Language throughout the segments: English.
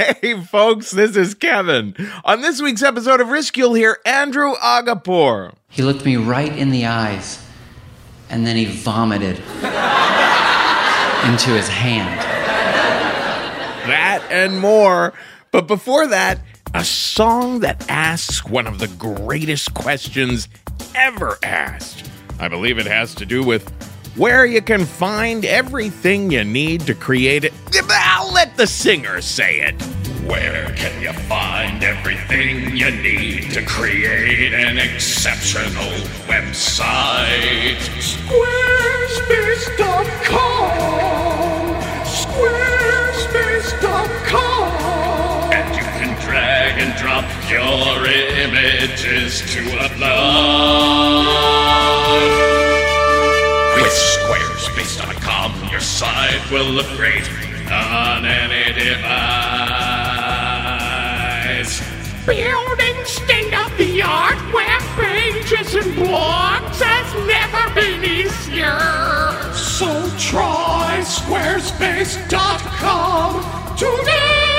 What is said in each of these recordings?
Hey, folks, this is Kevin. On this week's episode of Risk, you'll hear Andrew Aghapour. He looked me right in the eyes, and then he vomited into his hand. That and more. But before that, a song that asks one of the greatest questions ever asked. I believe it has to do with where you can find everything you need to create it. I'll let the singer say it. Where can you find everything you need to create an exceptional website? Squarespace.com! Squarespace.com! And you can drag and drop your images to upload. Squarespace.com, your site will look great on any device. Building state-of-the-art web pages and blogs has never been easier. So try squarespace.com today.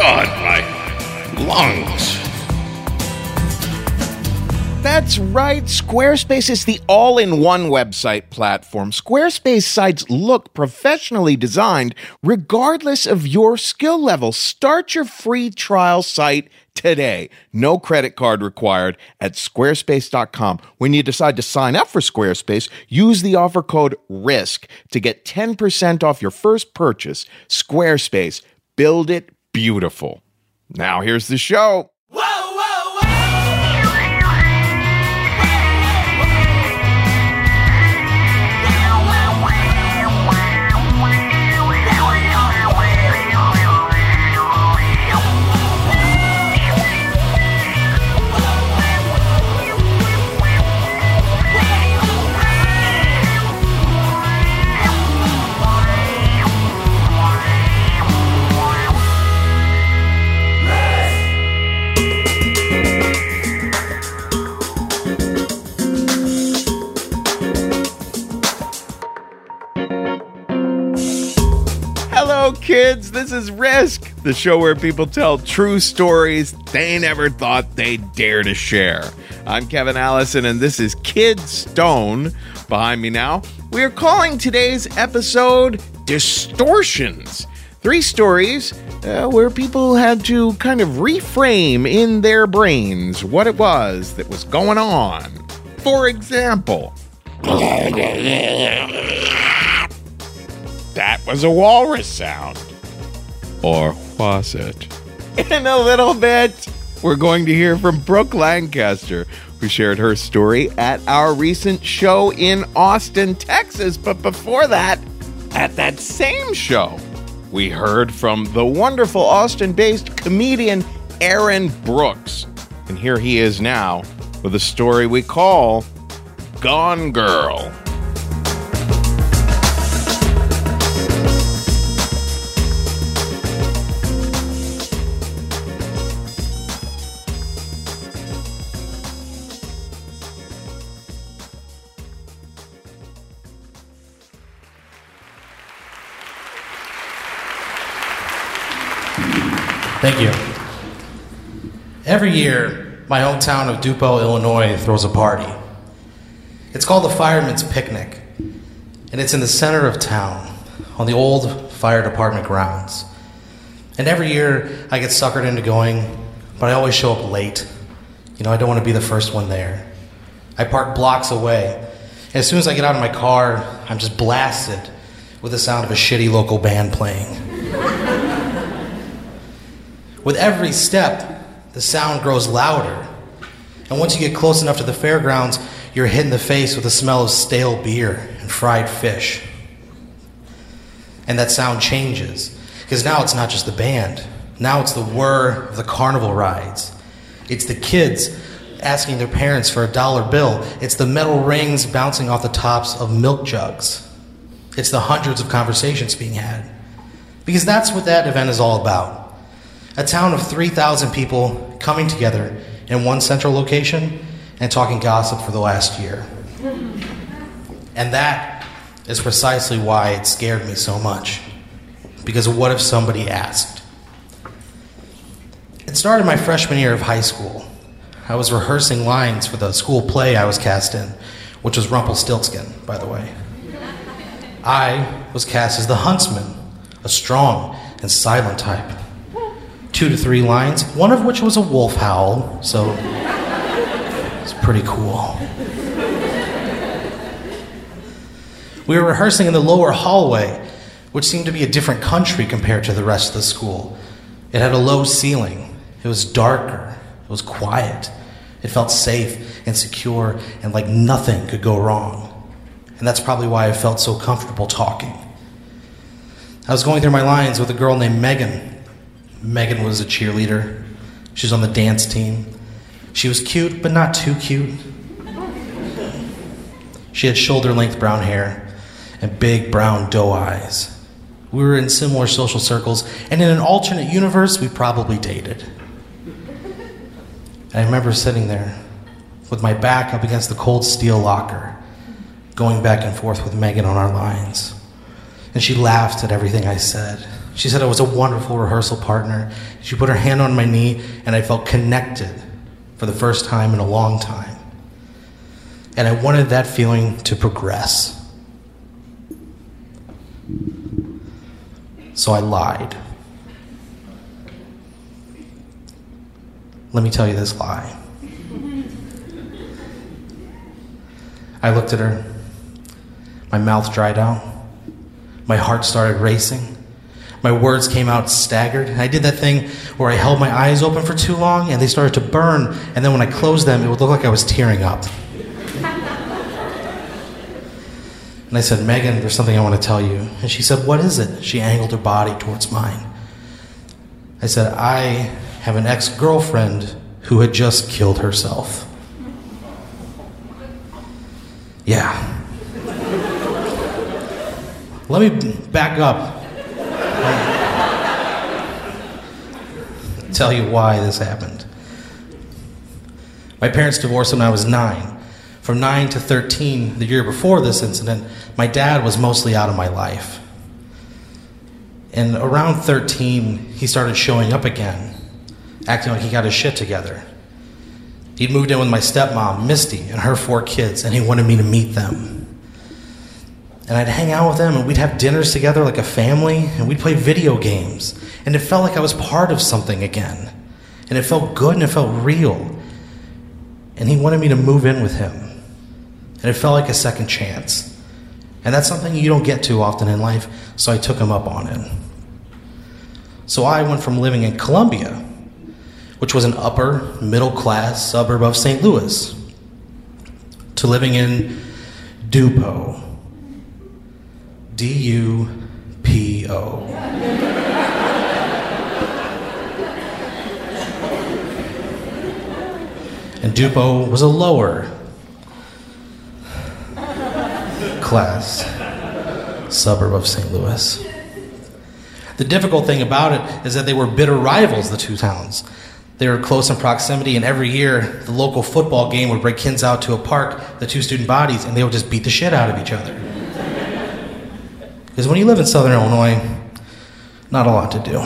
God, my lungs. That's right. Squarespace is the all in one website platform. Squarespace sites look professionally designed regardless of your skill level. Start your free trial site today. No credit card required at squarespace.com. When you decide to sign up for Squarespace, use the offer code RISK to get 10% off your first purchase. Squarespace, build it beautiful. Now, here's the show. Kids. This is Risk, the show where people tell true stories they never thought they'd dare to share. I'm Kevin Allison, and this is Kid Stone. Behind me now, we are calling today's episode Distortions. Three stories uh, where people had to kind of reframe in their brains what it was that was going on. For example, that was a walrus sound. Or was it? In a little bit, we're going to hear from Brooke Lancaster, who shared her story at our recent show in Austin, Texas. But before that, at that same show, we heard from the wonderful Austin based comedian Aaron Brooks. And here he is now with a story we call Gone Girl. Thank you. Every year, my hometown of Dupo, Illinois throws a party. It's called the Fireman's Picnic, and it's in the center of town on the old fire department grounds. And every year, I get suckered into going, but I always show up late. You know, I don't want to be the first one there. I park blocks away. And as soon as I get out of my car, I'm just blasted with the sound of a shitty local band playing. With every step, the sound grows louder. And once you get close enough to the fairgrounds, you're hit in the face with the smell of stale beer and fried fish. And that sound changes, because now it's not just the band. Now it's the whir of the carnival rides. It's the kids asking their parents for a dollar bill. It's the metal rings bouncing off the tops of milk jugs. It's the hundreds of conversations being had. Because that's what that event is all about. A town of 3,000 people coming together in one central location and talking gossip for the last year. And that is precisely why it scared me so much. Because what if somebody asked? It started my freshman year of high school. I was rehearsing lines for the school play I was cast in, which was Rumpelstiltskin, by the way. I was cast as the huntsman, a strong and silent type. Two to three lines, one of which was a wolf howl, so it's pretty cool. We were rehearsing in the lower hallway, which seemed to be a different country compared to the rest of the school. It had a low ceiling, it was darker, it was quiet. It felt safe and secure and like nothing could go wrong. And that's probably why I felt so comfortable talking. I was going through my lines with a girl named Megan. Megan was a cheerleader. She was on the dance team. She was cute, but not too cute. She had shoulder length brown hair and big brown doe eyes. We were in similar social circles, and in an alternate universe, we probably dated. I remember sitting there with my back up against the cold steel locker, going back and forth with Megan on our lines. And she laughed at everything I said. She said I was a wonderful rehearsal partner. She put her hand on my knee, and I felt connected for the first time in a long time. And I wanted that feeling to progress. So I lied. Let me tell you this lie. I looked at her. My mouth dried out. My heart started racing. My words came out staggered. I did that thing where I held my eyes open for too long and they started to burn. And then when I closed them, it would look like I was tearing up. And I said, Megan, there's something I want to tell you. And she said, What is it? She angled her body towards mine. I said, I have an ex girlfriend who had just killed herself. Yeah. Let me back up. Tell you why this happened. My parents divorced when I was nine. From 9 to 13, the year before this incident, my dad was mostly out of my life. And around 13, he started showing up again, acting like he got his shit together. He'd moved in with my stepmom, Misty, and her four kids, and he wanted me to meet them. And I'd hang out with them, and we'd have dinners together like a family, and we'd play video games. And it felt like I was part of something again. And it felt good and it felt real. And he wanted me to move in with him and it felt like a second chance. And that's something you don't get too often in life, so I took him up on it. So I went from living in Columbia, which was an upper middle class suburb of St. Louis, to living in Dupo. D U P O. And Dupo was a lower class suburb of St. Louis. The difficult thing about it is that they were bitter rivals, the two towns. They were close in proximity, and every year the local football game would bring kids out to a park, the two student bodies, and they would just beat the shit out of each other. Because when you live in southern Illinois, not a lot to do.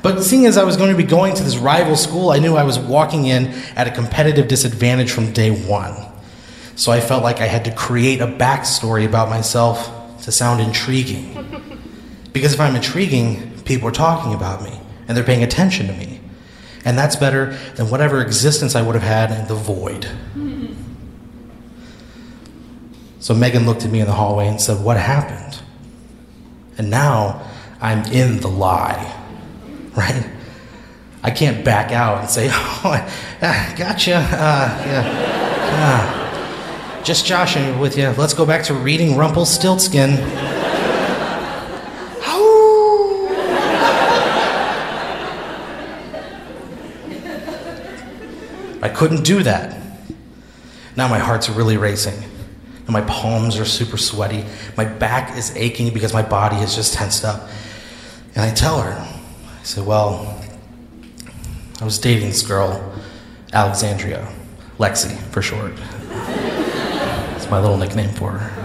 But seeing as I was going to be going to this rival school, I knew I was walking in at a competitive disadvantage from day one. So I felt like I had to create a backstory about myself to sound intriguing. Because if I'm intriguing, people are talking about me and they're paying attention to me. And that's better than whatever existence I would have had in the void. So Megan looked at me in the hallway and said, What happened? And now I'm in the lie, right? I can't back out and say, Oh, I, gotcha. Uh, yeah. Uh, just joshing with you. Let's go back to reading Rumpelstiltskin. I couldn't do that. Now my heart's really racing. And my palms are super sweaty. My back is aching because my body is just tensed up. And I tell her, I say, Well, I was dating this girl, Alexandria, Lexi for short. It's my little nickname for her.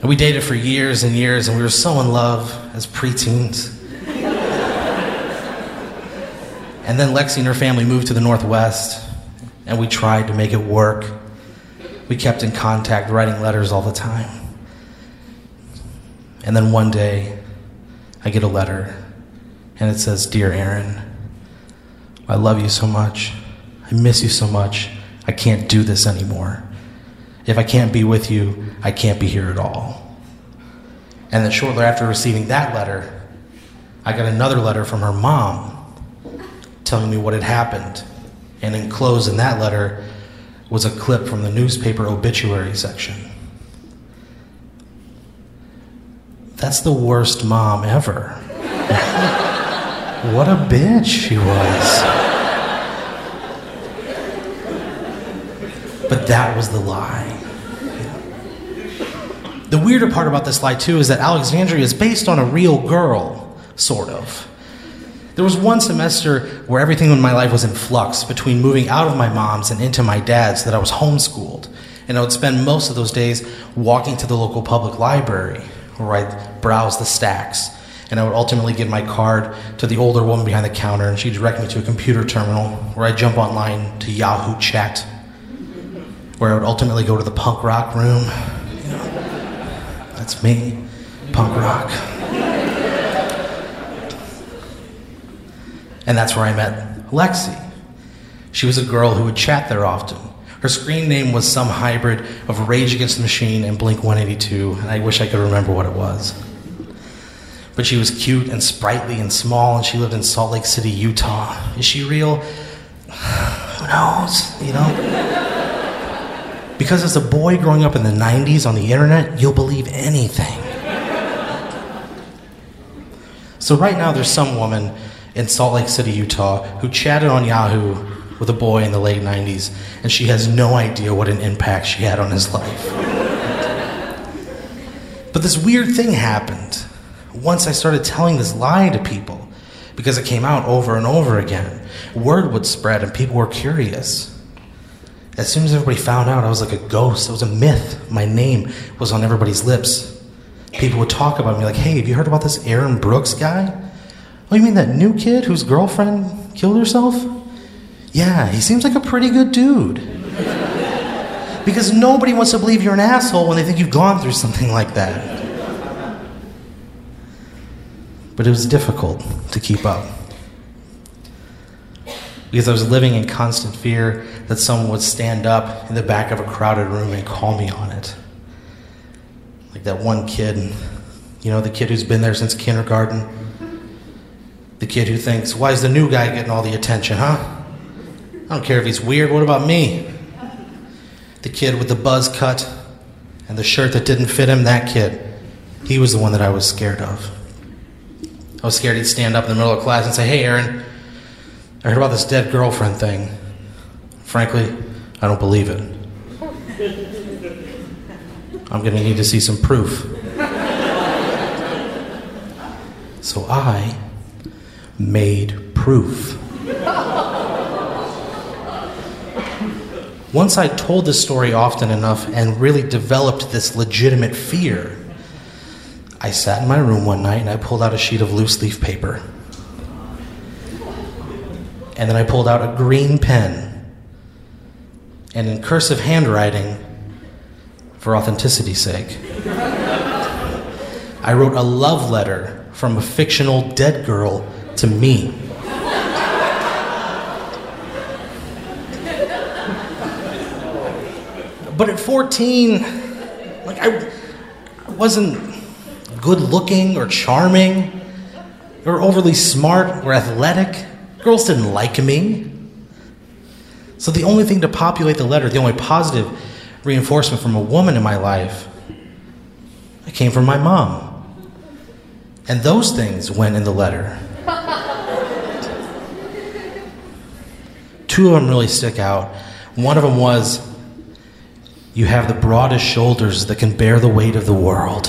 And we dated for years and years, and we were so in love as preteens. And then Lexi and her family moved to the Northwest, and we tried to make it work. We kept in contact, writing letters all the time. And then one day, I get a letter, and it says, Dear Aaron, I love you so much. I miss you so much. I can't do this anymore. If I can't be with you, I can't be here at all. And then shortly after receiving that letter, I got another letter from her mom telling me what had happened. And enclosed in that letter was a clip from the newspaper obituary section. That's the worst mom ever. what a bitch she was. But that was the lie. The weirder part about this lie, too, is that Alexandria is based on a real girl, sort of. There was one semester where everything in my life was in flux between moving out of my mom's and into my dad's that I was homeschooled. And I would spend most of those days walking to the local public library where I'd browse the stacks. And I would ultimately give my card to the older woman behind the counter, and she'd direct me to a computer terminal where I'd jump online to Yahoo Chat, where I would ultimately go to the punk rock room. You know, that's me, punk rock. And that's where I met Lexi. She was a girl who would chat there often. Her screen name was some hybrid of Rage Against the Machine and Blink 182, and I wish I could remember what it was. But she was cute and sprightly and small, and she lived in Salt Lake City, Utah. Is she real? Who knows, you know? Because as a boy growing up in the 90s on the internet, you'll believe anything. So, right now, there's some woman in Salt Lake City, Utah, who chatted on Yahoo with a boy in the late 90s, and she has no idea what an impact she had on his life. but this weird thing happened once I started telling this lie to people because it came out over and over again. Word would spread, and people were curious. As soon as everybody found out, I was like a ghost. It was a myth. My name was on everybody's lips. People would talk about me like, hey, have you heard about this Aaron Brooks guy? Oh, you mean that new kid whose girlfriend killed herself? Yeah, he seems like a pretty good dude. because nobody wants to believe you're an asshole when they think you've gone through something like that. But it was difficult to keep up. Because I was living in constant fear that someone would stand up in the back of a crowded room and call me on it. Like that one kid, you know, the kid who's been there since kindergarten the kid who thinks, why is the new guy getting all the attention, huh? I don't care if he's weird, what about me? The kid with the buzz cut and the shirt that didn't fit him, that kid, he was the one that I was scared of. I was scared he'd stand up in the middle of class and say, Hey, Aaron, I heard about this dead girlfriend thing. Frankly, I don't believe it. I'm going to need to see some proof. So I made proof. Once I told this story often enough and really developed this legitimate fear, I sat in my room one night and I pulled out a sheet of loose leaf paper. And then I pulled out a green pen. And in cursive handwriting, for authenticity's sake, I wrote a love letter from a fictional dead girl to me. But at 14, like I, I wasn't good looking or charming or overly smart or athletic. Girls didn't like me. So the only thing to populate the letter, the only positive reinforcement from a woman in my life, it came from my mom. And those things went in the letter. two of them really stick out. One of them was, You have the broadest shoulders that can bear the weight of the world.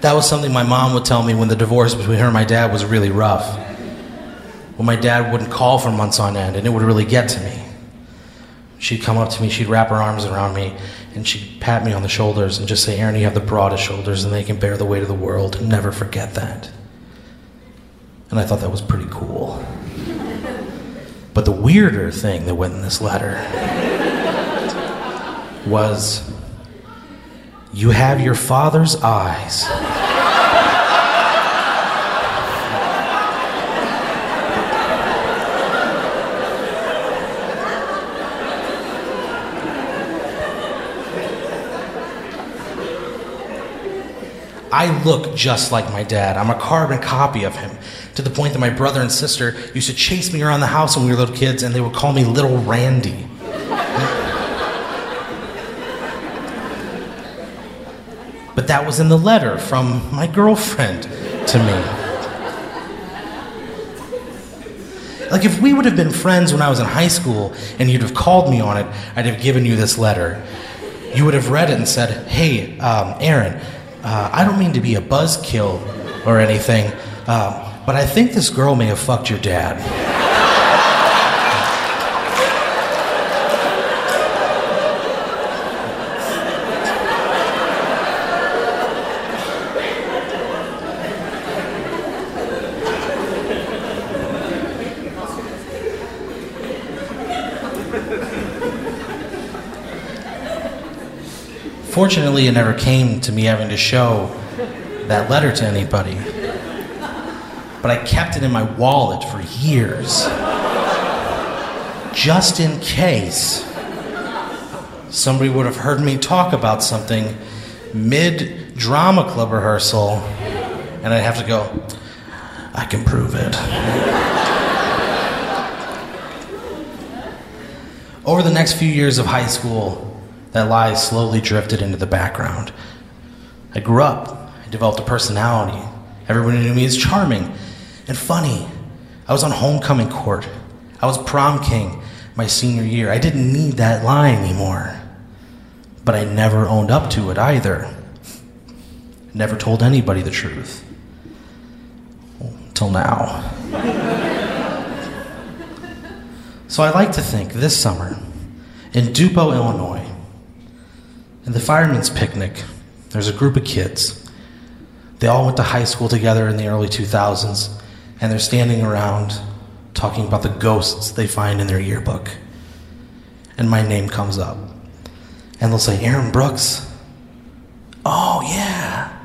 that was something my mom would tell me when the divorce between her and my dad was really rough. When my dad wouldn't call for months on end, and it would really get to me. She'd come up to me, she'd wrap her arms around me, and she'd pat me on the shoulders and just say, Aaron, you have the broadest shoulders, and they can bear the weight of the world. Never forget that. And I thought that was pretty cool. But the weirder thing that went in this letter was you have your father's eyes. I look just like my dad. I'm a carbon copy of him, to the point that my brother and sister used to chase me around the house when we were little kids, and they would call me Little Randy. but that was in the letter from my girlfriend to me. Like, if we would have been friends when I was in high school and you'd have called me on it, I'd have given you this letter. You would have read it and said, Hey, um, Aaron, uh, I don't mean to be a buzzkill or anything, uh, but I think this girl may have fucked your dad. Fortunately, it never came to me having to show that letter to anybody. But I kept it in my wallet for years. Just in case somebody would have heard me talk about something mid drama club rehearsal, and I'd have to go, I can prove it. Over the next few years of high school, that lie slowly drifted into the background. I grew up, I developed a personality. Everyone knew me as charming and funny. I was on homecoming court. I was prom king my senior year. I didn't need that lie anymore. But I never owned up to it either. Never told anybody the truth. Until now. so I like to think this summer, in Dupo, Illinois, in the firemen's picnic, there's a group of kids. They all went to high school together in the early 2000s, and they're standing around talking about the ghosts they find in their yearbook. And my name comes up. And they'll say, Aaron Brooks. Oh, yeah.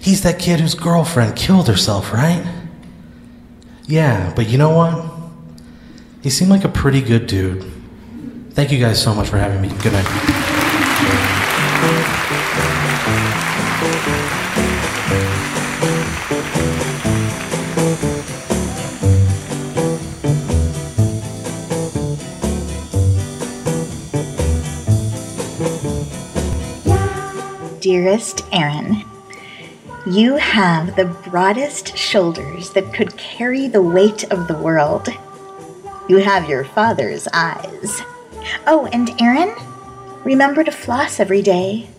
He's that kid whose girlfriend killed herself, right? Yeah, but you know what? He seemed like a pretty good dude. Thank you guys so much for having me. Good night. Dearest Aaron, you have the broadest shoulders that could carry the weight of the world. You have your father's eyes. Oh, and Aaron, remember to floss every day.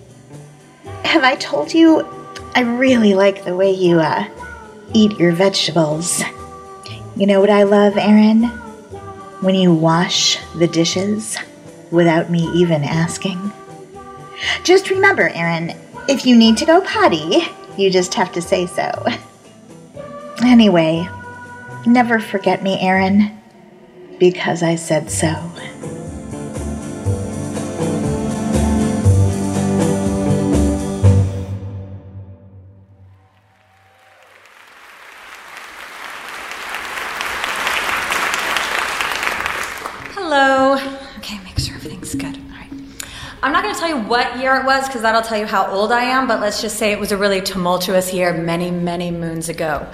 Have I told you I really like the way you uh, eat your vegetables? You know what I love, Aaron? When you wash the dishes without me even asking. Just remember, Aaron, if you need to go potty, you just have to say so. Anyway, never forget me, Aaron, because I said so. What year it was because that'll tell you how old I am, but let's just say it was a really tumultuous year many, many moons ago.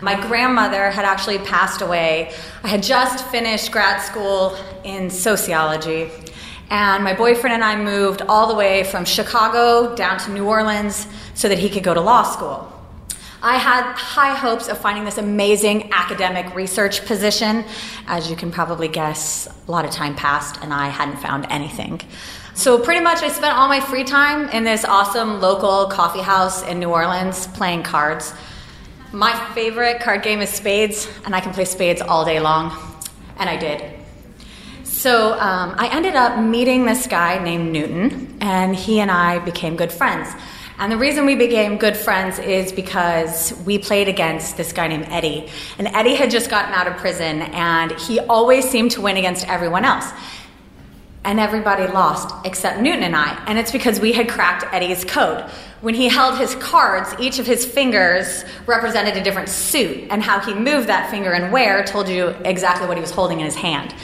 My grandmother had actually passed away. I had just finished grad school in sociology, and my boyfriend and I moved all the way from Chicago down to New Orleans so that he could go to law school. I had high hopes of finding this amazing academic research position. As you can probably guess, a lot of time passed and I hadn't found anything. So pretty much I spent all my free time in this awesome local coffee house in New Orleans playing cards. My favorite card game is spades, and I can play spades all day long, and I did. So um, I ended up meeting this guy named Newton, and he and I became good friends. And the reason we became good friends is because we played against this guy named Eddie. And Eddie had just gotten out of prison, and he always seemed to win against everyone else and everybody lost except Newton and I. And it's because we had cracked Eddie's code. When he held his cards, each of his fingers represented a different suit, and how he moved that finger and where told you exactly what he was holding in his hand.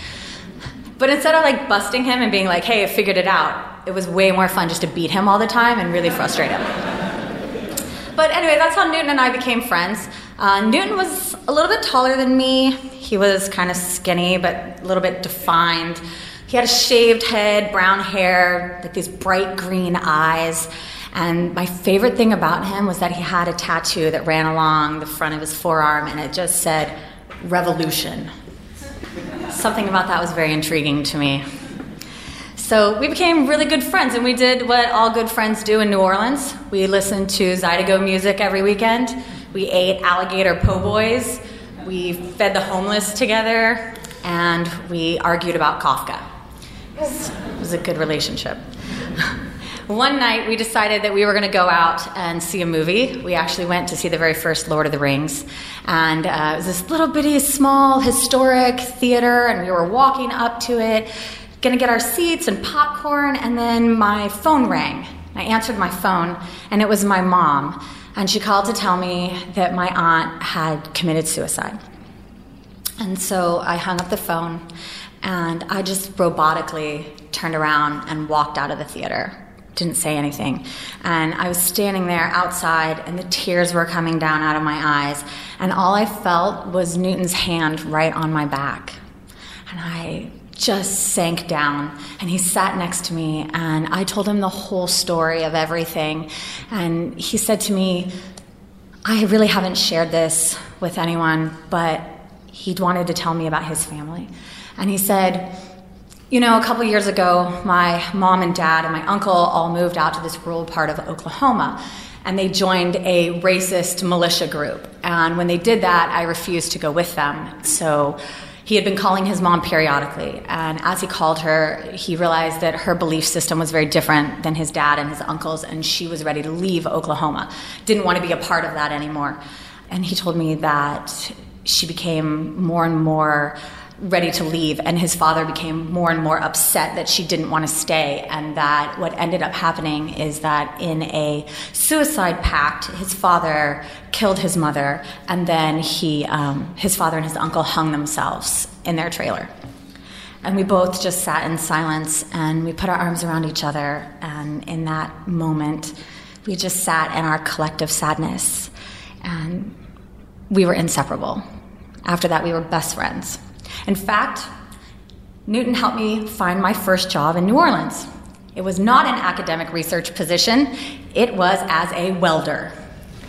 But instead of like busting him and being like, hey, I figured it out, it was way more fun just to beat him all the time and really frustrate him. But anyway, that's how Newton and I became friends. Uh, Newton was a little bit taller than me. He was kind of skinny, but a little bit defined. He had a shaved head, brown hair, like these bright green eyes. And my favorite thing about him was that he had a tattoo that ran along the front of his forearm and it just said revolution. Something about that was very intriguing to me. So we became really good friends and we did what all good friends do in New Orleans. We listened to Zydeco music every weekend. We ate alligator po' boys. We fed the homeless together and we argued about Kafka. It was a good relationship. One night we decided that we were going to go out and see a movie. We actually went to see the very first Lord of the Rings. And uh, it was this little bitty, small, historic theater, and we were walking up to it, going to get our seats and popcorn, and then my phone rang. I answered my phone, and it was my mom. And she called to tell me that my aunt had committed suicide. And so I hung up the phone and I just robotically turned around and walked out of the theater. Didn't say anything. And I was standing there outside, and the tears were coming down out of my eyes. And all I felt was Newton's hand right on my back. And I just sank down. And he sat next to me, and I told him the whole story of everything. And he said to me, I really haven't shared this with anyone, but he wanted to tell me about his family. And he said, You know, a couple years ago, my mom and dad and my uncle all moved out to this rural part of Oklahoma. And they joined a racist militia group. And when they did that, I refused to go with them. So he had been calling his mom periodically. And as he called her, he realized that her belief system was very different than his dad and his uncle's, and she was ready to leave Oklahoma. Didn't want to be a part of that anymore. And he told me that she became more and more ready to leave, and his father became more and more upset that she didn't want to stay. And that what ended up happening is that in a suicide pact, his father killed his mother, and then he, um, his father and his uncle hung themselves in their trailer. And we both just sat in silence and we put our arms around each other. And in that moment, we just sat in our collective sadness. And we were inseparable. After that, we were best friends. In fact, Newton helped me find my first job in New Orleans. It was not an academic research position, it was as a welder.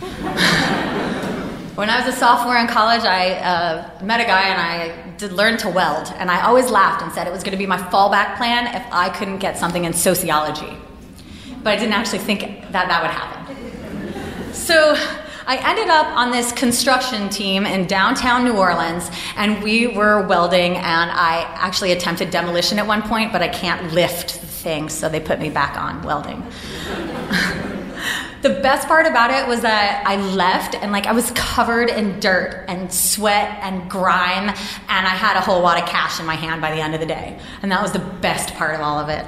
when I was a sophomore in college, I uh, met a guy and I did learn to weld, and I always laughed and said it was going to be my fallback plan if I couldn't get something in sociology. But I didn't actually think that that would happen. So I ended up on this construction team in downtown New Orleans, and we were welding, and I actually attempted demolition at one point, but I can't lift the thing, so they put me back on welding. the best part about it was that I left and like I was covered in dirt and sweat and grime and I had a whole wad of cash in my hand by the end of the day. And that was the best part of all of it.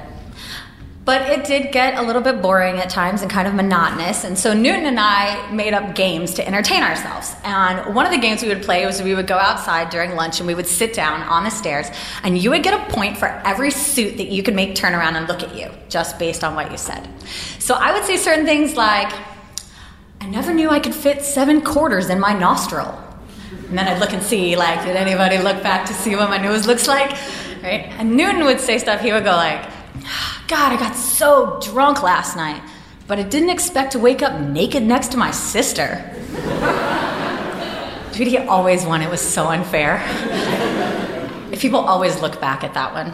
But it did get a little bit boring at times and kind of monotonous. And so Newton and I made up games to entertain ourselves. And one of the games we would play was we would go outside during lunch and we would sit down on the stairs, and you would get a point for every suit that you could make turn around and look at you, just based on what you said. So I would say certain things like, I never knew I could fit seven quarters in my nostril. And then I'd look and see, like, did anybody look back to see what my nose looks like? Right? And Newton would say stuff, he would go like, God, I got so drunk last night, but I didn't expect to wake up naked next to my sister. He always won. It was so unfair. people always look back at that one.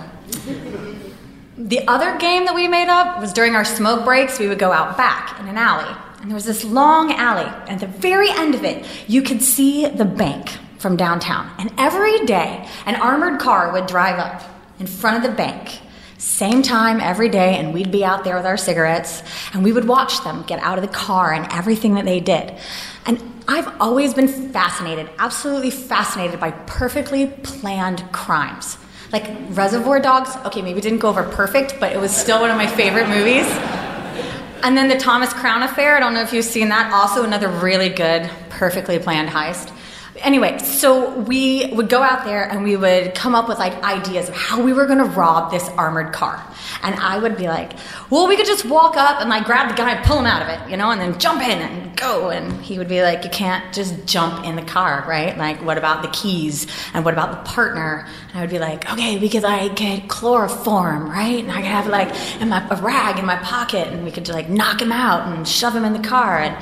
The other game that we made up was during our smoke breaks, we would go out back in an alley. And there was this long alley. And at the very end of it, you could see the bank from downtown. And every day, an armored car would drive up in front of the bank. Same time every day, and we'd be out there with our cigarettes, and we would watch them get out of the car and everything that they did. And I've always been fascinated, absolutely fascinated by perfectly planned crimes. Like Reservoir Dogs, okay, maybe didn't go over perfect, but it was still one of my favorite movies. And then the Thomas Crown Affair, I don't know if you've seen that, also another really good, perfectly planned heist. Anyway, so we would go out there and we would come up with like ideas of how we were gonna rob this armored car. And I would be like, well, we could just walk up and like grab the guy and pull him out of it, you know, and then jump in and go. And he would be like, you can't just jump in the car, right? Like, what about the keys? And what about the partner? And I would be like, okay, we could like get chloroform, right? And I could have like in my, a rag in my pocket and we could like knock him out and shove him in the car. And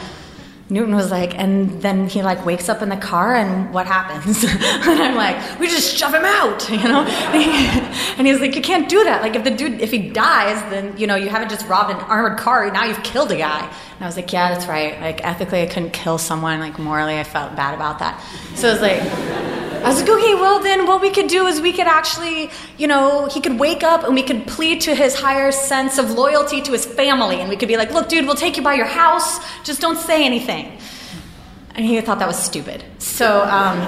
Newton was like, and then he like wakes up in the car, and what happens? and I'm like, we just shove him out, you know? and he's like, you can't do that. Like, if the dude, if he dies, then you know you haven't just robbed an armored car. Now you've killed a guy. And I was like, yeah, that's right. Like ethically, I couldn't kill someone. Like morally, I felt bad about that. So I was like. I was like, okay, well, then what we could do is we could actually, you know, he could wake up and we could plead to his higher sense of loyalty to his family. And we could be like, look, dude, we'll take you by your house. Just don't say anything. And he thought that was stupid. So, um,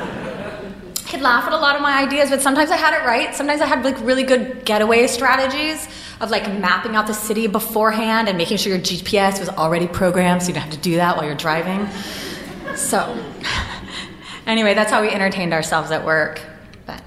he'd laugh at a lot of my ideas, but sometimes I had it right. Sometimes I had like really good getaway strategies of like mapping out the city beforehand and making sure your GPS was already programmed so you don't have to do that while you're driving. So, Anyway, that's how we entertained ourselves at work. But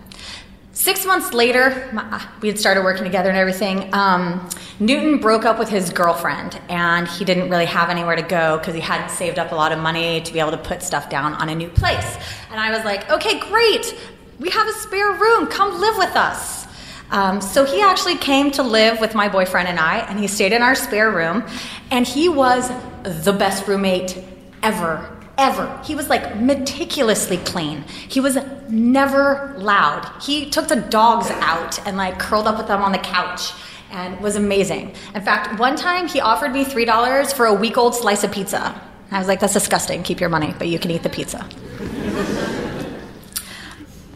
six months later, we had started working together and everything. Um, Newton broke up with his girlfriend, and he didn't really have anywhere to go because he hadn't saved up a lot of money to be able to put stuff down on a new place. And I was like, okay, great. We have a spare room. Come live with us. Um, so he actually came to live with my boyfriend and I, and he stayed in our spare room, and he was the best roommate ever ever. He was like meticulously clean. He was never loud. He took the dogs out and like curled up with them on the couch and was amazing. In fact, one time he offered me $3 for a week old slice of pizza. I was like, that's disgusting. Keep your money, but you can eat the pizza.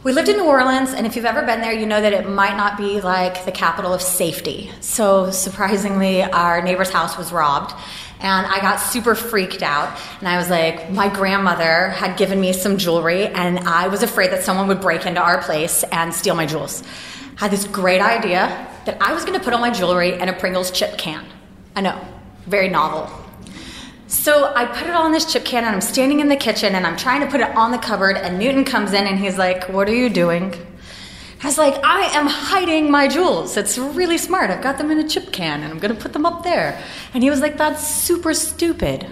We lived in New Orleans, and if you've ever been there, you know that it might not be like the capital of safety. So, surprisingly, our neighbor's house was robbed, and I got super freaked out. And I was like, my grandmother had given me some jewelry, and I was afraid that someone would break into our place and steal my jewels. I had this great idea that I was to put all my jewelry in a Pringles chip can. I know, very novel. So I put it all in this chip can, and I'm standing in the kitchen, and I'm trying to put it on the cupboard, and Newton comes in, and he's like, What are you doing? I was like, I am hiding my jewels. It's really smart. I've got them in a chip can and I'm going to put them up there. And he was like, That's super stupid.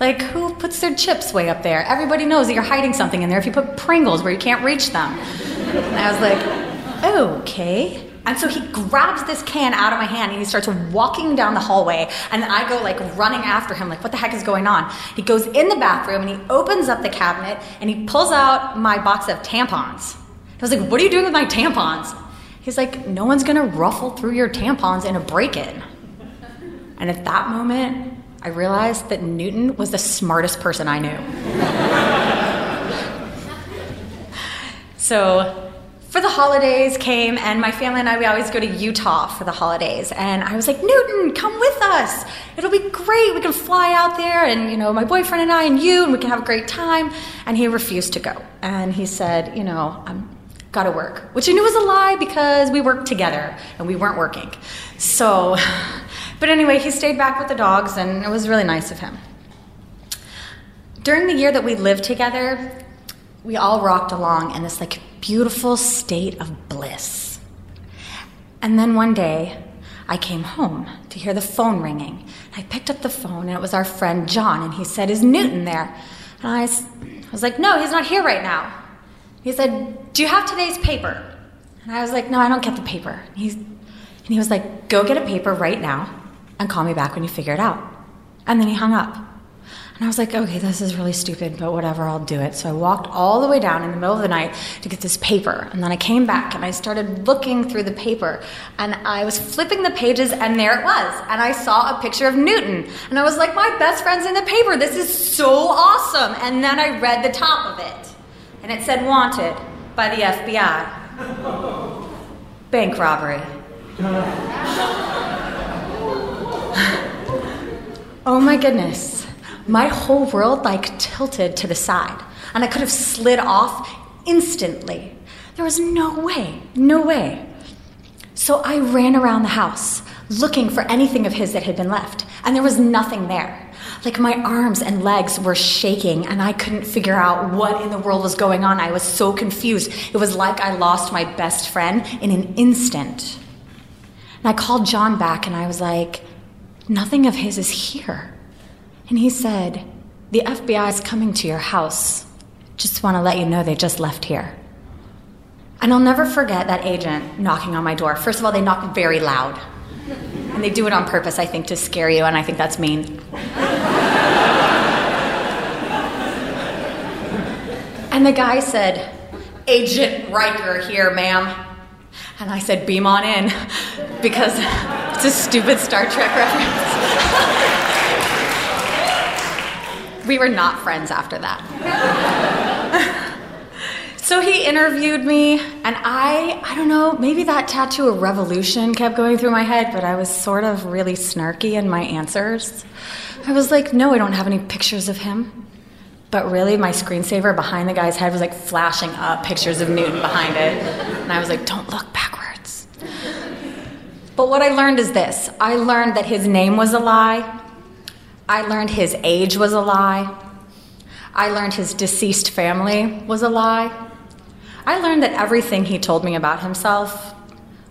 Like, who puts their chips way up there? Everybody knows that you're hiding something in there if you put Pringles where you can't reach them. And I was like, Okay. And so he grabs this can out of my hand and he starts walking down the hallway. And I go like running after him, like, what the heck is going on? He goes in the bathroom and he opens up the cabinet and he pulls out my box of tampons. I was like, What are you doing with my tampons? He's like, No one's gonna ruffle through your tampons in a break in. And at that moment, I realized that Newton was the smartest person I knew. so, for the holidays came, and my family and I, we always go to Utah for the holidays. And I was like, Newton, come with us. It'll be great. We can fly out there, and, you know, my boyfriend and I and you, and we can have a great time. And he refused to go. And he said, you know, I'm gotta work, which I knew was a lie because we worked together and we weren't working. So, but anyway, he stayed back with the dogs and it was really nice of him. During the year that we lived together, we all rocked along in this like beautiful state of bliss. And then one day, I came home to hear the phone ringing. I picked up the phone and it was our friend John, and he said, Is Newton there? And I was like, No, he's not here right now. He said, Do you have today's paper? And I was like, No, I don't get the paper. And, he's, and he was like, Go get a paper right now and call me back when you figure it out. And then he hung up. And I was like, okay, this is really stupid, but whatever, I'll do it. So I walked all the way down in the middle of the night to get this paper. And then I came back and I started looking through the paper. And I was flipping the pages, and there it was. And I saw a picture of Newton. And I was like, my best friend's in the paper. This is so awesome. And then I read the top of it. And it said, wanted by the FBI. Bank robbery. oh my goodness my whole world like tilted to the side, and I could have slid off instantly. There was no way, no way. So I ran around the house looking for anything of his that had been left, and there was nothing there. Like my arms and legs were shaking, and I couldn't figure out what in the world was going on. I was so confused. It was like I lost my best friend in an instant. And I called John back, and I was like, Nothing of his is here. And he said, The FBI is coming to your house. Just want to let you know they just left here. And I'll never forget that agent knocking on my door. First of all, they knock very loud. And they do it on purpose, I think, to scare you, and I think that's mean. and the guy said, Agent Riker here, ma'am. And I said, beam on in, because it's a stupid Star Trek reference. we were not friends after that. so he interviewed me, and I, I don't know, maybe that tattoo of revolution kept going through my head, but I was sort of really snarky in my answers. I was like, no, I don't have any pictures of him. But really, my screensaver behind the guy's head was like flashing up pictures of Newton behind it. And I was like, don't look backwards. But what I learned is this I learned that his name was a lie, I learned his age was a lie. I learned his deceased family was a lie. I learned that everything he told me about himself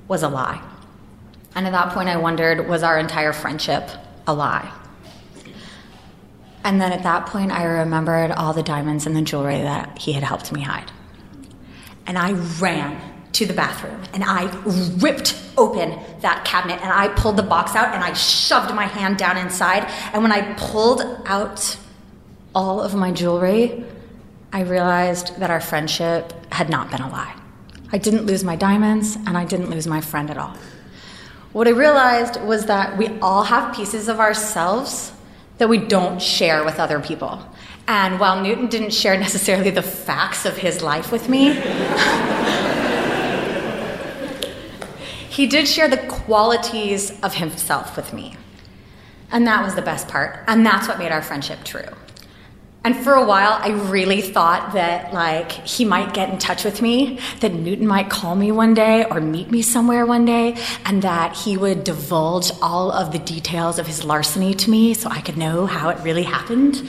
was a lie. And at that point, I wondered was our entire friendship a lie? And then at that point, I remembered all the diamonds and the jewelry that he had helped me hide. And I ran to the bathroom and I ripped open that cabinet and I pulled the box out and I shoved my hand down inside. And when I pulled out all of my jewelry, I realized that our friendship had not been a lie. I didn't lose my diamonds and I didn't lose my friend at all. What I realized was that we all have pieces of ourselves that we don't share with other people. And while Newton didn't share necessarily the facts of his life with me, he did share the qualities of himself with me. And that was the best part. And that's what made our friendship true. And for a while, I really thought that, like, he might get in touch with me, that Newton might call me one day or meet me somewhere one day, and that he would divulge all of the details of his larceny to me so I could know how it really happened.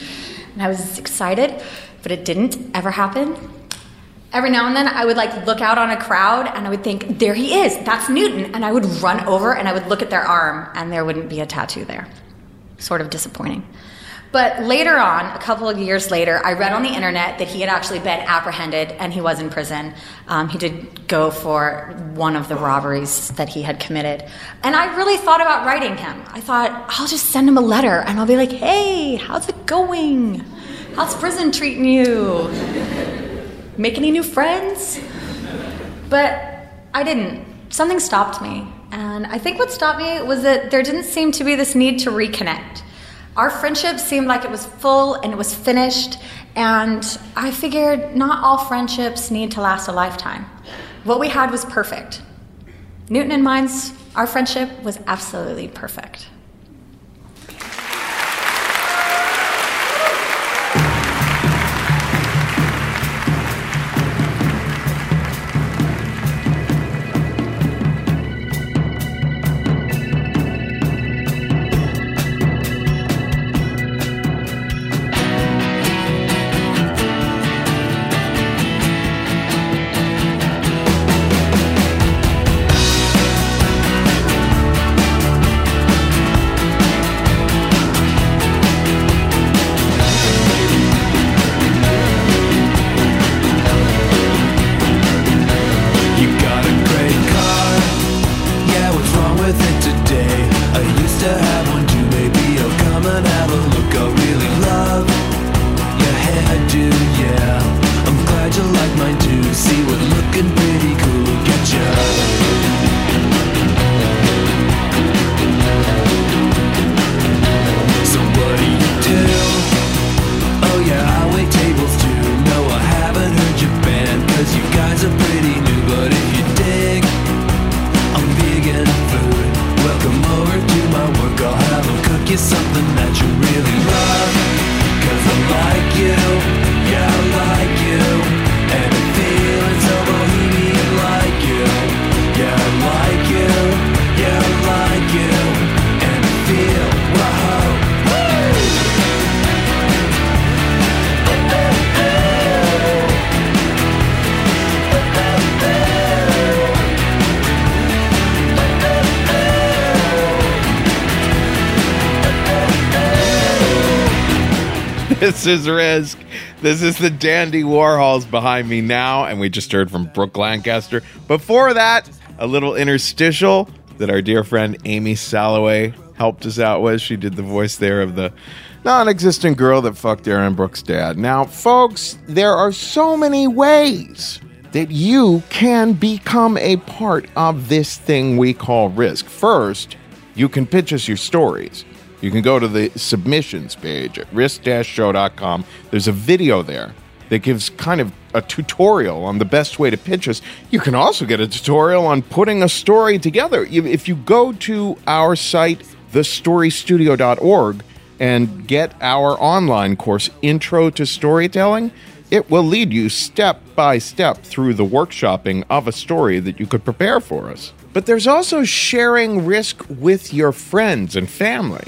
And I was excited, but it didn't ever happen every now and then I would like look out on a crowd and I would think, there he is, that's Newton. And I would run over and I would look at their arm and there wouldn't be a tattoo there. Sort of disappointing. But later on, a couple of years later, I read on the internet that he had actually been apprehended and he was in prison. Um, he did go for one of the robberies that he had committed. And I really thought about writing him. I thought, I'll just send him a letter and I'll be like, hey, how's it going? How's prison treating you? Make any new friends. But I didn't. Something stopped me. And I think what stopped me was that there didn't seem to be this need to reconnect. Our friendship seemed like it was full and it was finished, and I figured not all friendships need to last a lifetime. What we had was perfect. Newton and mine's, our friendship was absolutely perfect. This is Risk. This is the Dandy Warhols behind me now, and we just heard from Brooke Lancaster. Before that, a little interstitial that our dear friend Amy Salloway helped us out with. She did the voice there of the non existent girl that fucked Aaron Brooks' dad. Now, folks, there are so many ways that you can become a part of this thing we call Risk. First, you can pitch us your stories. You can go to the submissions page at risk-show.com. There's a video there that gives kind of a tutorial on the best way to pitch us. You can also get a tutorial on putting a story together. If you go to our site, thestorystudio.org, and get our online course, Intro to Storytelling, it will lead you step by step through the workshopping of a story that you could prepare for us. But there's also sharing risk with your friends and family.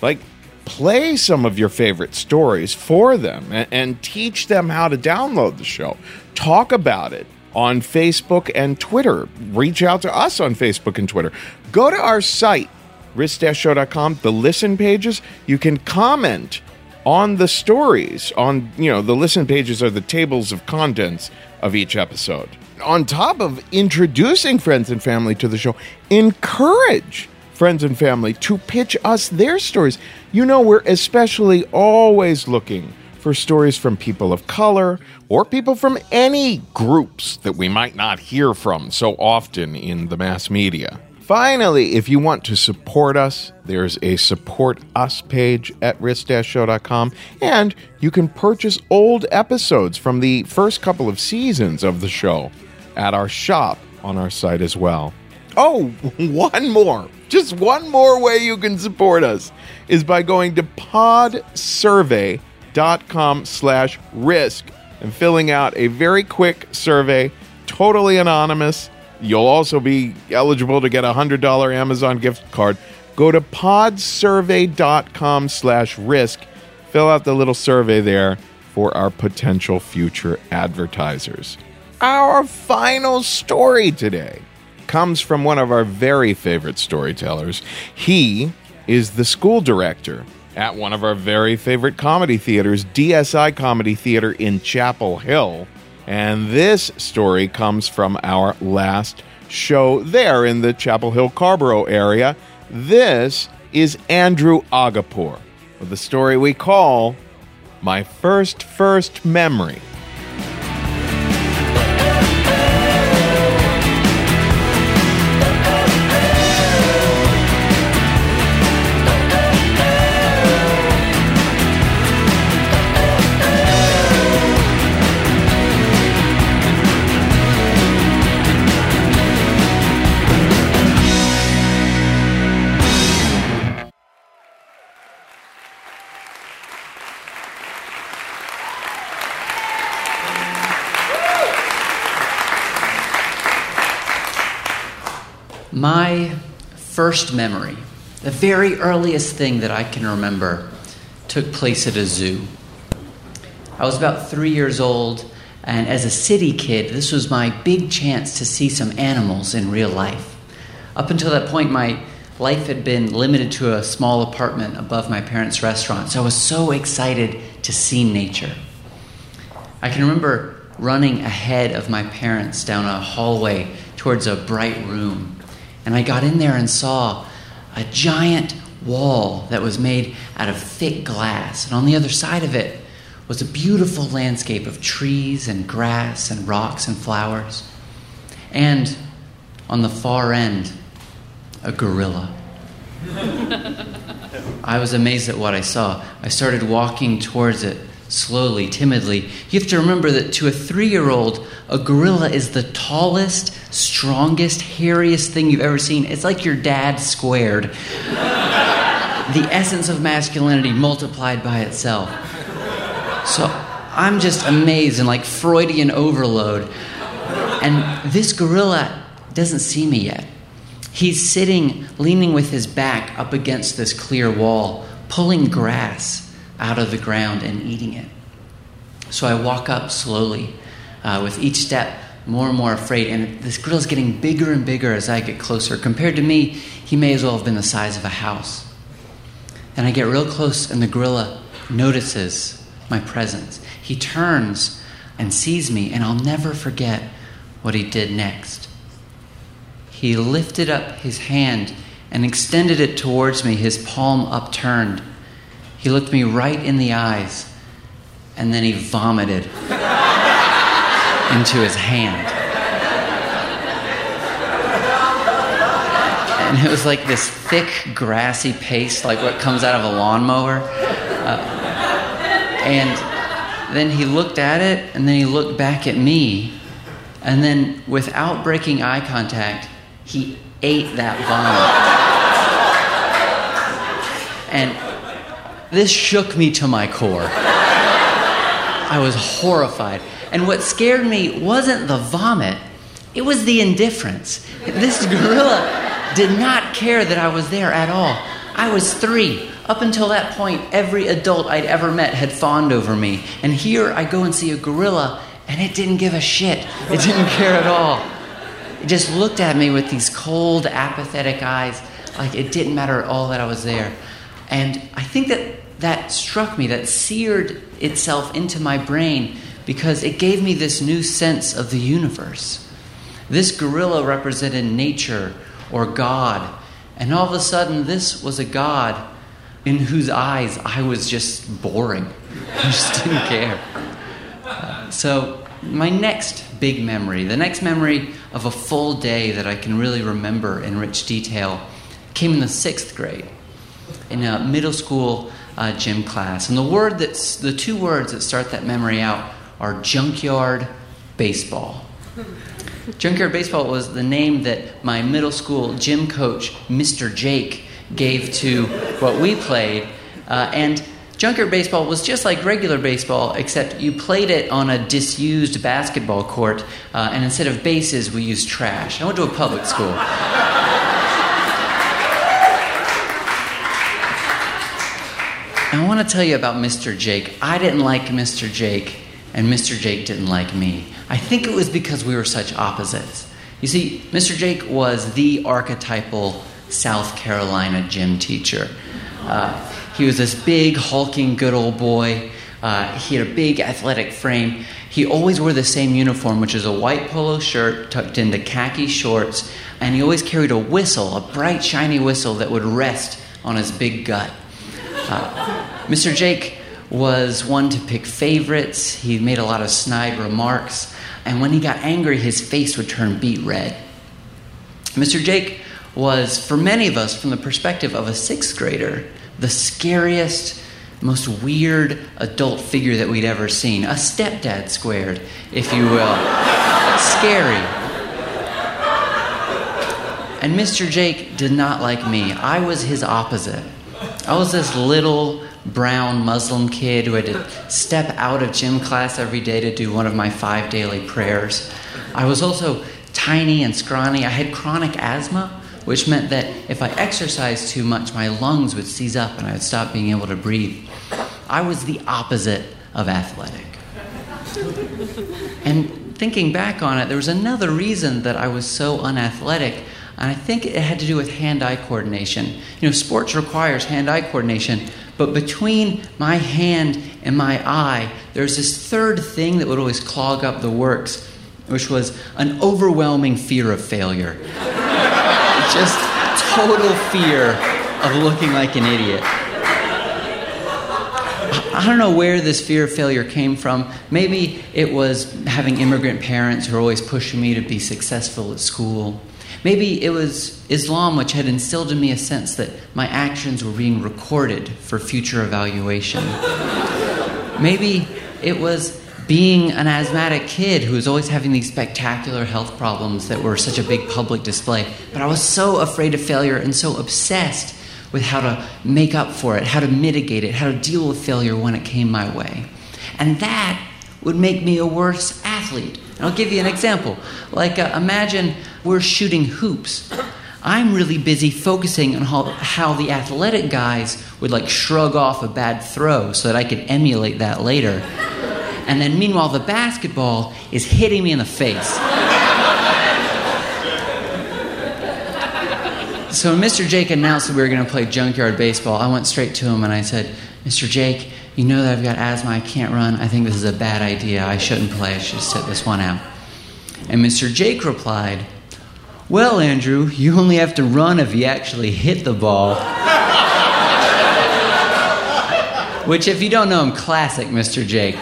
Like, play some of your favorite stories for them and, and teach them how to download the show. Talk about it on Facebook and Twitter. Reach out to us on Facebook and Twitter. Go to our site, risk-show.com, the listen pages. You can comment on the stories on you know the listen pages are the tables of contents of each episode on top of introducing friends and family to the show encourage friends and family to pitch us their stories you know we're especially always looking for stories from people of color or people from any groups that we might not hear from so often in the mass media Finally, if you want to support us, there's a support us page at risk-show.com and you can purchase old episodes from the first couple of seasons of the show at our shop on our site as well. Oh, one more. Just one more way you can support us is by going to podsurvey.com slash risk and filling out a very quick survey, totally anonymous. You'll also be eligible to get a $100 Amazon gift card. Go to podsurvey.com slash risk. Fill out the little survey there for our potential future advertisers. Our final story today comes from one of our very favorite storytellers. He is the school director at one of our very favorite comedy theaters, DSI Comedy Theater in Chapel Hill. And this story comes from our last show there in the Chapel Hill Carrboro area. This is Andrew Aghapour with the story we call My First First Memory. My first memory, the very earliest thing that I can remember, took place at a zoo. I was about three years old, and as a city kid, this was my big chance to see some animals in real life. Up until that point, my life had been limited to a small apartment above my parents' restaurant, so I was so excited to see nature. I can remember running ahead of my parents down a hallway towards a bright room. And I got in there and saw a giant wall that was made out of thick glass. And on the other side of it was a beautiful landscape of trees and grass and rocks and flowers. And on the far end, a gorilla. I was amazed at what I saw. I started walking towards it slowly, timidly. You have to remember that to a three year old, a gorilla is the tallest, strongest, hairiest thing you've ever seen. It's like your dad squared. the essence of masculinity multiplied by itself. So I'm just amazed and like Freudian overload. And this gorilla doesn't see me yet. He's sitting, leaning with his back up against this clear wall, pulling grass out of the ground and eating it. So I walk up slowly, uh, with each step more and more afraid. And this gorilla's getting bigger and bigger as I get closer. Compared to me, he may as well have been the size of a house. And I get real close, and the gorilla notices my presence. He turns and sees me, and I'll never forget what he did next. He lifted up his hand and extended it towards me, his palm upturned. He looked me right in the eyes, and then he vomited into his hand. And it was like this thick, grassy paste, like what comes out of a lawnmower. Uh, and then he looked at it, and then he looked back at me, and then without breaking eye contact, he ate that vomit. And this shook me to my core. I was horrified. And what scared me wasn't the vomit, it was the indifference. This gorilla did not care that I was there at all. I was three. Up until that point, every adult I'd ever met had fawned over me. And here I go and see a gorilla, and it didn't give a shit. It didn't care at all. It just looked at me with these cold, apathetic eyes, like it didn't matter at all that I was there. And I think that that struck me, that seared itself into my brain because it gave me this new sense of the universe. This gorilla represented nature or God, and all of a sudden, this was a God in whose eyes I was just boring. I just didn't care. Uh, so, my next big memory, the next memory of a full day that I can really remember in rich detail, came in the sixth grade in a middle school uh, gym class. And the word that's the two words that start that memory out are junkyard baseball. Junkyard baseball was the name that my middle school gym coach, Mr. Jake, gave to what we played. Uh, and junkyard baseball was just like regular baseball, except you played it on a disused basketball court, uh, and instead of bases, we used trash. I went to a public school. I want to tell you about Mr. Jake. I didn't like Mr. Jake, and Mr. Jake didn't like me. I think it was because we were such opposites. You see, Mr. Jake was the archetypal South Carolina gym teacher. Uh, he was this big, hulking, good old boy. Uh, he had a big athletic frame. He always wore the same uniform, which is a white polo shirt tucked into khaki shorts, and he always carried a whistle, a bright, shiny whistle that would rest on his big gut. Uh, Mr. Jake was one to pick favorites. He made a lot of snide remarks, and when he got angry, his face would turn beet red. Mr. Jake was, for many of us, from the perspective of a sixth grader, the scariest, most weird adult figure that we'd ever seen. A stepdad squared, if you will. Scary. And Mr. Jake did not like me. I was his opposite. I was this little brown Muslim kid who had to step out of gym class every day to do one of my five daily prayers. I was also tiny and scrawny. I had chronic asthma, which meant that if I exercised too much, my lungs would seize up and I would stop being able to breathe. I was the opposite of athletic. And thinking back on it, there was another reason that I was so unathletic and I think it had to do with hand eye coordination. You know, sports requires hand eye coordination, but between my hand and my eye, there's this third thing that would always clog up the works, which was an overwhelming fear of failure. Just total fear of looking like an idiot. I don't know where this fear of failure came from. Maybe it was having immigrant parents who were always pushing me to be successful at school. Maybe it was Islam which had instilled in me a sense that my actions were being recorded for future evaluation. Maybe it was being an asthmatic kid who was always having these spectacular health problems that were such a big public display. But I was so afraid of failure and so obsessed with how to make up for it, how to mitigate it, how to deal with failure when it came my way. And that would make me a worse athlete. I'll give you an example. Like, uh, imagine we're shooting hoops. I'm really busy focusing on how, how the athletic guys would like shrug off a bad throw so that I could emulate that later. And then meanwhile, the basketball is hitting me in the face. So when Mr. Jake announced that we were going to play junkyard baseball, I went straight to him and I said, Mr. Jake, you know that I've got asthma, I can't run. I think this is a bad idea. I shouldn't play. I should sit this one out. And Mr. Jake replied, Well, Andrew, you only have to run if you actually hit the ball. Which, if you don't know him, classic Mr. Jake.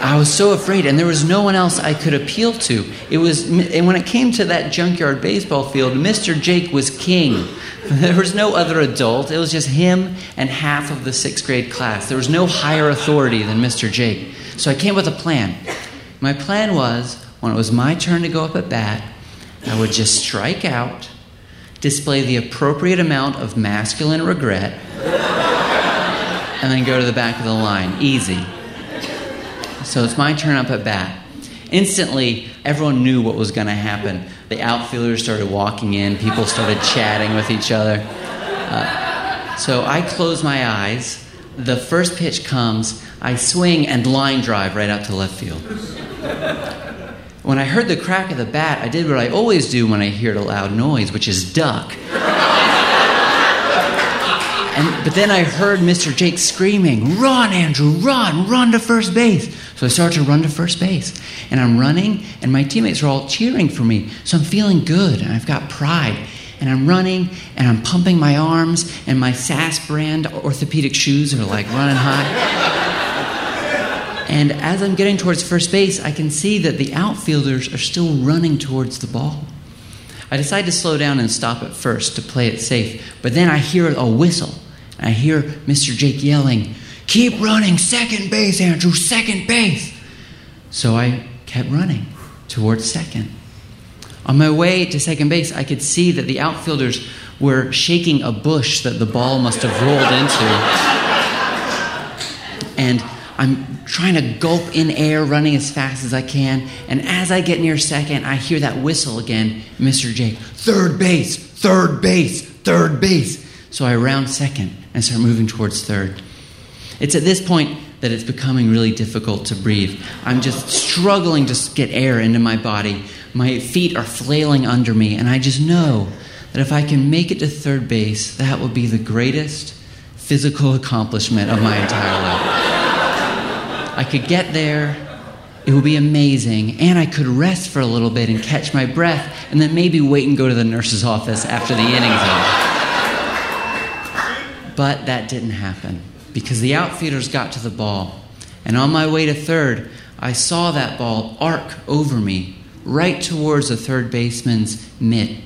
I was so afraid, and there was no one else I could appeal to. It was, and when it came to that junkyard baseball field, Mr. Jake was king. There was no other adult. It was just him and half of the sixth grade class. There was no higher authority than Mr. Jake. So I came up with a plan. My plan was when it was my turn to go up at bat, I would just strike out, display the appropriate amount of masculine regret, and then go to the back of the line. Easy. So it's my turn up at bat. Instantly, everyone knew what was going to happen. The outfielders started walking in, people started chatting with each other. Uh, so I close my eyes. The first pitch comes, I swing and line drive right out to left field. When I heard the crack of the bat, I did what I always do when I hear a loud noise, which is duck. And, but then I heard Mr. Jake screaming, Run, Andrew, run, run to first base. So I start to run to first base. And I'm running, and my teammates are all cheering for me. So I'm feeling good, and I've got pride. And I'm running, and I'm pumping my arms, and my SAS brand orthopedic shoes are like running high. And as I'm getting towards first base, I can see that the outfielders are still running towards the ball. I decide to slow down and stop at first to play it safe, but then I hear a whistle. I hear Mr. Jake yelling, Keep running, second base, Andrew, second base. So I kept running towards second. On my way to second base, I could see that the outfielders were shaking a bush that the ball must have rolled into. And I'm trying to gulp in air, running as fast as I can. And as I get near second, I hear that whistle again. Mr. Jake, third base, third base, third base. So I round second and start moving towards third. It's at this point that it's becoming really difficult to breathe. I'm just struggling to get air into my body. My feet are flailing under me, and I just know that if I can make it to third base, that will be the greatest physical accomplishment of my entire life. I could get there, it would be amazing, and I could rest for a little bit and catch my breath, and then maybe wait and go to the nurse's office after the inning's over. But that didn't happen because the outfielders got to the ball, and on my way to third, I saw that ball arc over me right towards the third baseman's mitt,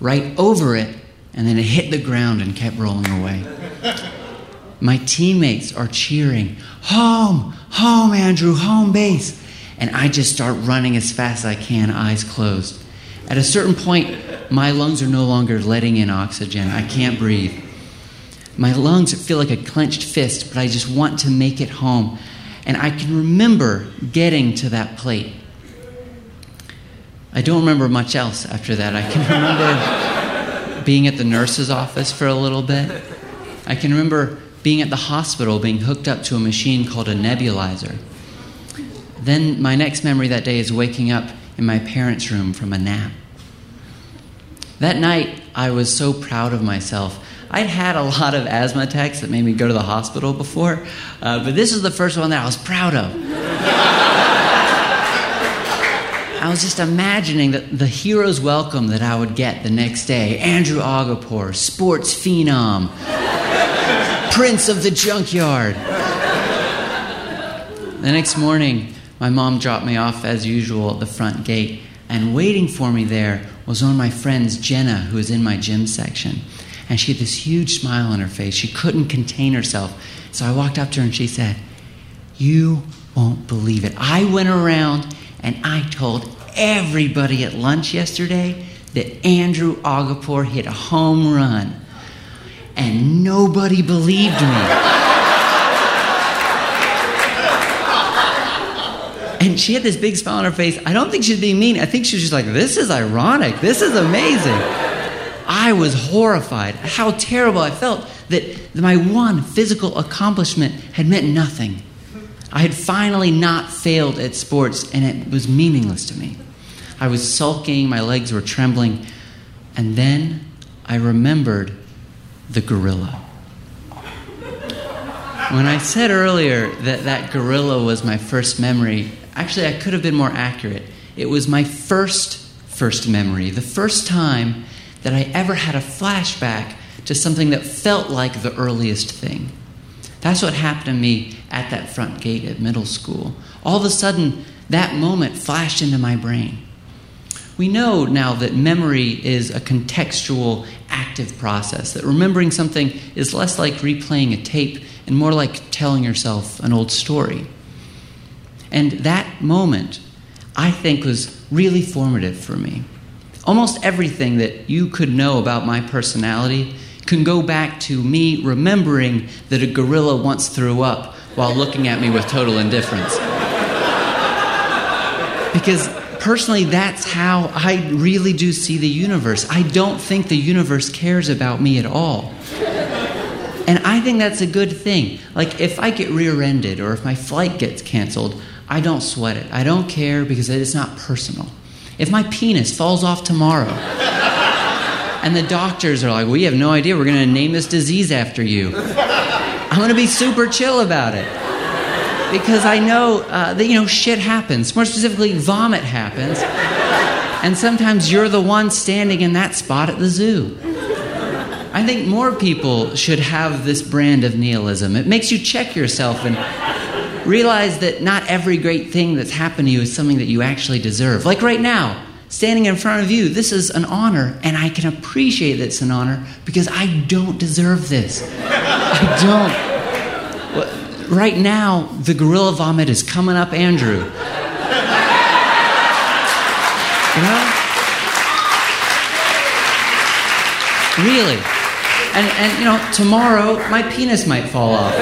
right over it, and then it hit the ground and kept rolling away. My teammates are cheering, Home, home, Andrew, home base. And I just start running as fast as I can, eyes closed. At a certain point, my lungs are no longer letting in oxygen. I can't breathe. My lungs feel like a clenched fist, but I just want to make it home. And I can remember getting to that plate. I don't remember much else after that. I can remember being at the nurse's office for a little bit. I can remember being at the hospital being hooked up to a machine called a nebulizer. Then my next memory that day is waking up in my parents' room from a nap. That night, I was so proud of myself. I'd had a lot of asthma attacks that made me go to the hospital before, uh, but this is the first one that I was proud of. I was just imagining the, the hero's welcome that I would get the next day. Andrew Aghapour, sports phenom, prince of the junkyard. The next morning, my mom dropped me off as usual at the front gate, and waiting for me there was one of my friends, Jenna, who was in my gym section. And she had this huge smile on her face. She couldn't contain herself. So I walked up to her and she said, You won't believe it. I went around and I told everybody at lunch yesterday that Andrew Aghapour hit a home run. And nobody believed me. And she had this big smile on her face. I don't think she was being mean. I think she was just like, this is ironic. This is amazing. I was horrified at how terrible I felt that my one physical accomplishment had meant nothing. I had finally not failed at sports and it was meaningless to me. I was sulking, my legs were trembling, and then I remembered the gorilla. When I said earlier that that gorilla was my first memory, actually, I could have been more accurate. It was my first first memory, the first time that I ever had a flashback to something that felt like the earliest thing. That's what happened to me at that front gate at middle school. All of a sudden, that moment flashed into my brain. We know now that memory is a contextual, active process, that remembering something is less like replaying a tape and more like telling yourself an old story. And that moment, I think, was really formative for me. Almost everything that you could know about my personality can go back to me remembering that a gorilla once threw up while looking at me with total indifference. Because personally, that's how I really do see the universe. I don't think the universe cares about me at all. And I think that's a good thing. Like, if I get rear ended or if my flight gets canceled, I don't sweat it. I don't care because it's not personal. If my penis falls off tomorrow, and the doctors are like, we have no idea, we're to name this disease after you, I'm to be super chill about it. Because I know uh, that, you know, shit happens. More specifically, vomit happens. And sometimes you're the one standing in that spot at the zoo. I think more people should have this brand of nihilism. It makes you check yourself and realize that not every great thing that's happened to you is something that you actually deserve. Like right now, standing in front of you, this is an honor, and I can appreciate that it's an honor because I don't deserve this. I don't. Right now, the gorilla vomit is coming up Andrew. You know? Really. And, and, you know, tomorrow my penis might fall off.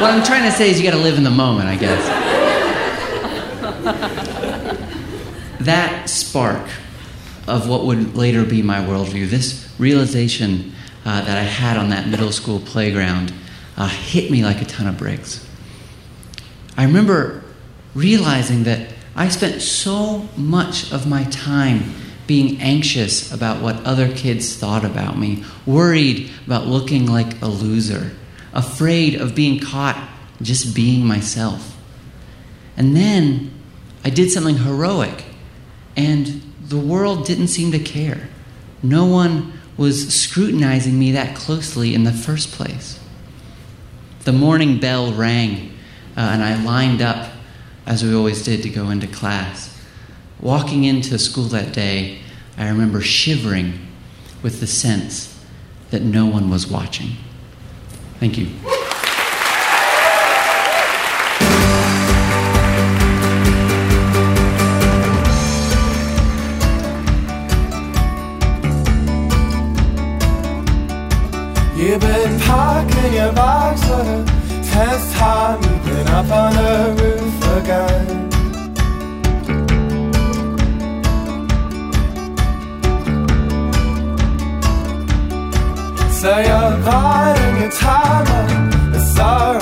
What I'm trying to say is you gotta live in the moment, I guess. that spark of what would later be my worldview, this realization uh, that I had on that middle school playground, uh, hit me like a ton of bricks. I remember realizing that I spent so much of my time being anxious about what other kids thought about me, worried about looking like a loser, afraid of being caught just being myself. And then I did something heroic, and the world didn't seem to care. No one was scrutinizing me that closely in the first place. The morning bell rang, uh, and I lined up, as we always did, to go into class. Walking into school that day, I remember shivering with the sense that no one was watching. Thank you. You've been packing your bags for the tenth time. You've been up on the roof again. So you're buying your time, it's alright.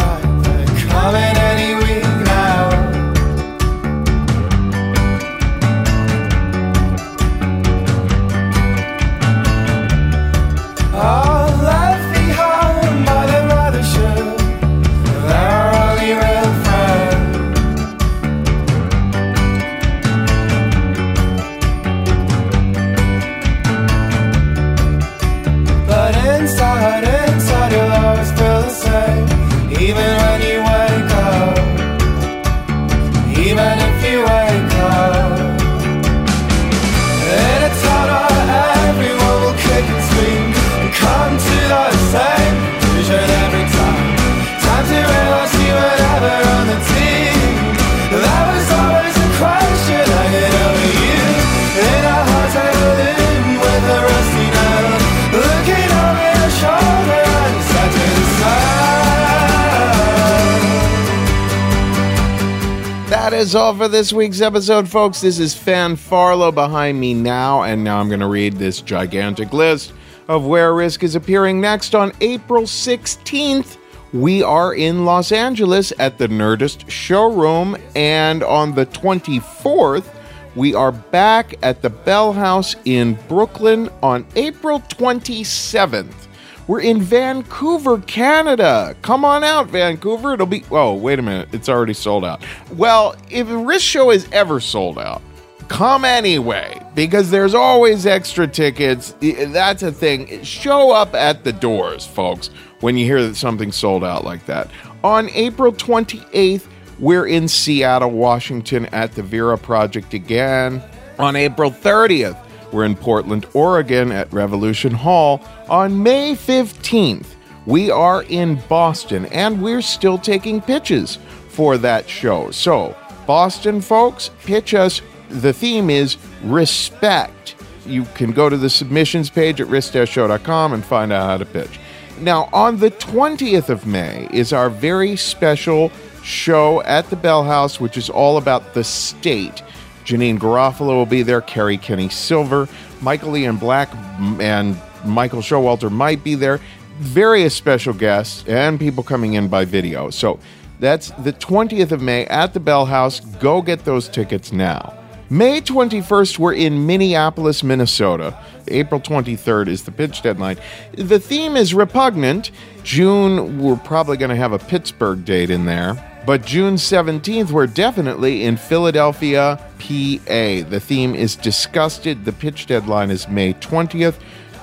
Is all for this week's episode, folks. This is Fanfarlo behind me now, and now I'm going to read this gigantic list of where Risk is appearing next on April 16th. We are in Los Angeles at the Nerdist showroom, and on the 24th, we are back at the Bell House in Brooklyn on April 27th. We're in Vancouver, Canada. Come on out, Vancouver. It'll be. Oh, wait a minute. It's already sold out. Well, if a Risk Show is ever sold out, come anyway because there's always extra tickets. That's a thing. Show up at the doors, folks, when you hear that something's sold out like that. On April 28th, we're in Seattle, Washington at the Vera Project again. On April 30th, we're in Portland, Oregon at Revolution Hall. On May 15th, we are in Boston and we're still taking pitches for that show. So, Boston folks, pitch us. The theme is respect. You can go to the submissions page at risk-show.com and find out how to pitch. Now, on the 20th of May is our very special show at the Bell House, which is all about the state. Janeane Garofalo will be there, Kerri Kenney Silver, Michael Ian Black, and Michael Showalter might be there. Various special guests and people coming in by video. So that's the 20th of May at the Bell House. Go get those tickets now. May 21st, we're in Minneapolis, Minnesota. April 23rd is the pitch deadline. The theme is repugnant. June, we're probably going to have a Pittsburgh date in there. But June 17th, we're definitely in Philadelphia, PA. The theme is disgusted. The pitch deadline is May 20th.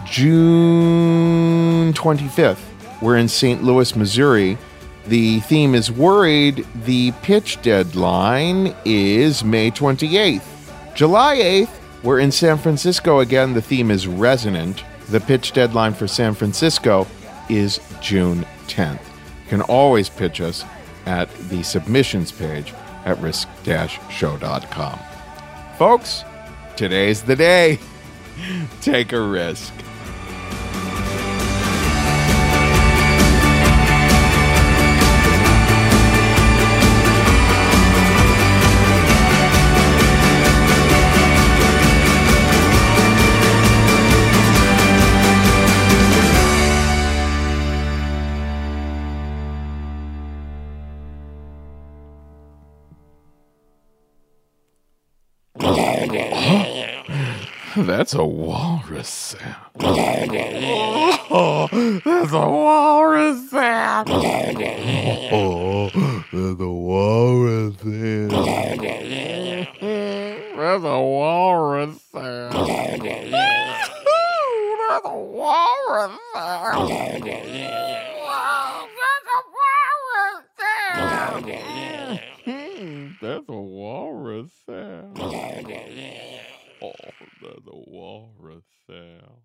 June 25th, we're in St. Louis, Missouri. The theme is worried. The pitch deadline is May 28th. July 8th, we're in San Francisco again. The theme is resonant. The pitch deadline for San Francisco is June 10th. You can always pitch us at the submissions page at risk-show.com. Folks, today's the day. Take a risk. That's a walrus sound. oh, that's a walrus sound. oh, that's a walrus sound. that's a walrus sound. that's a walrus sound. That's a walrus sound. That's a walrus sound. Oh the Walrus sound.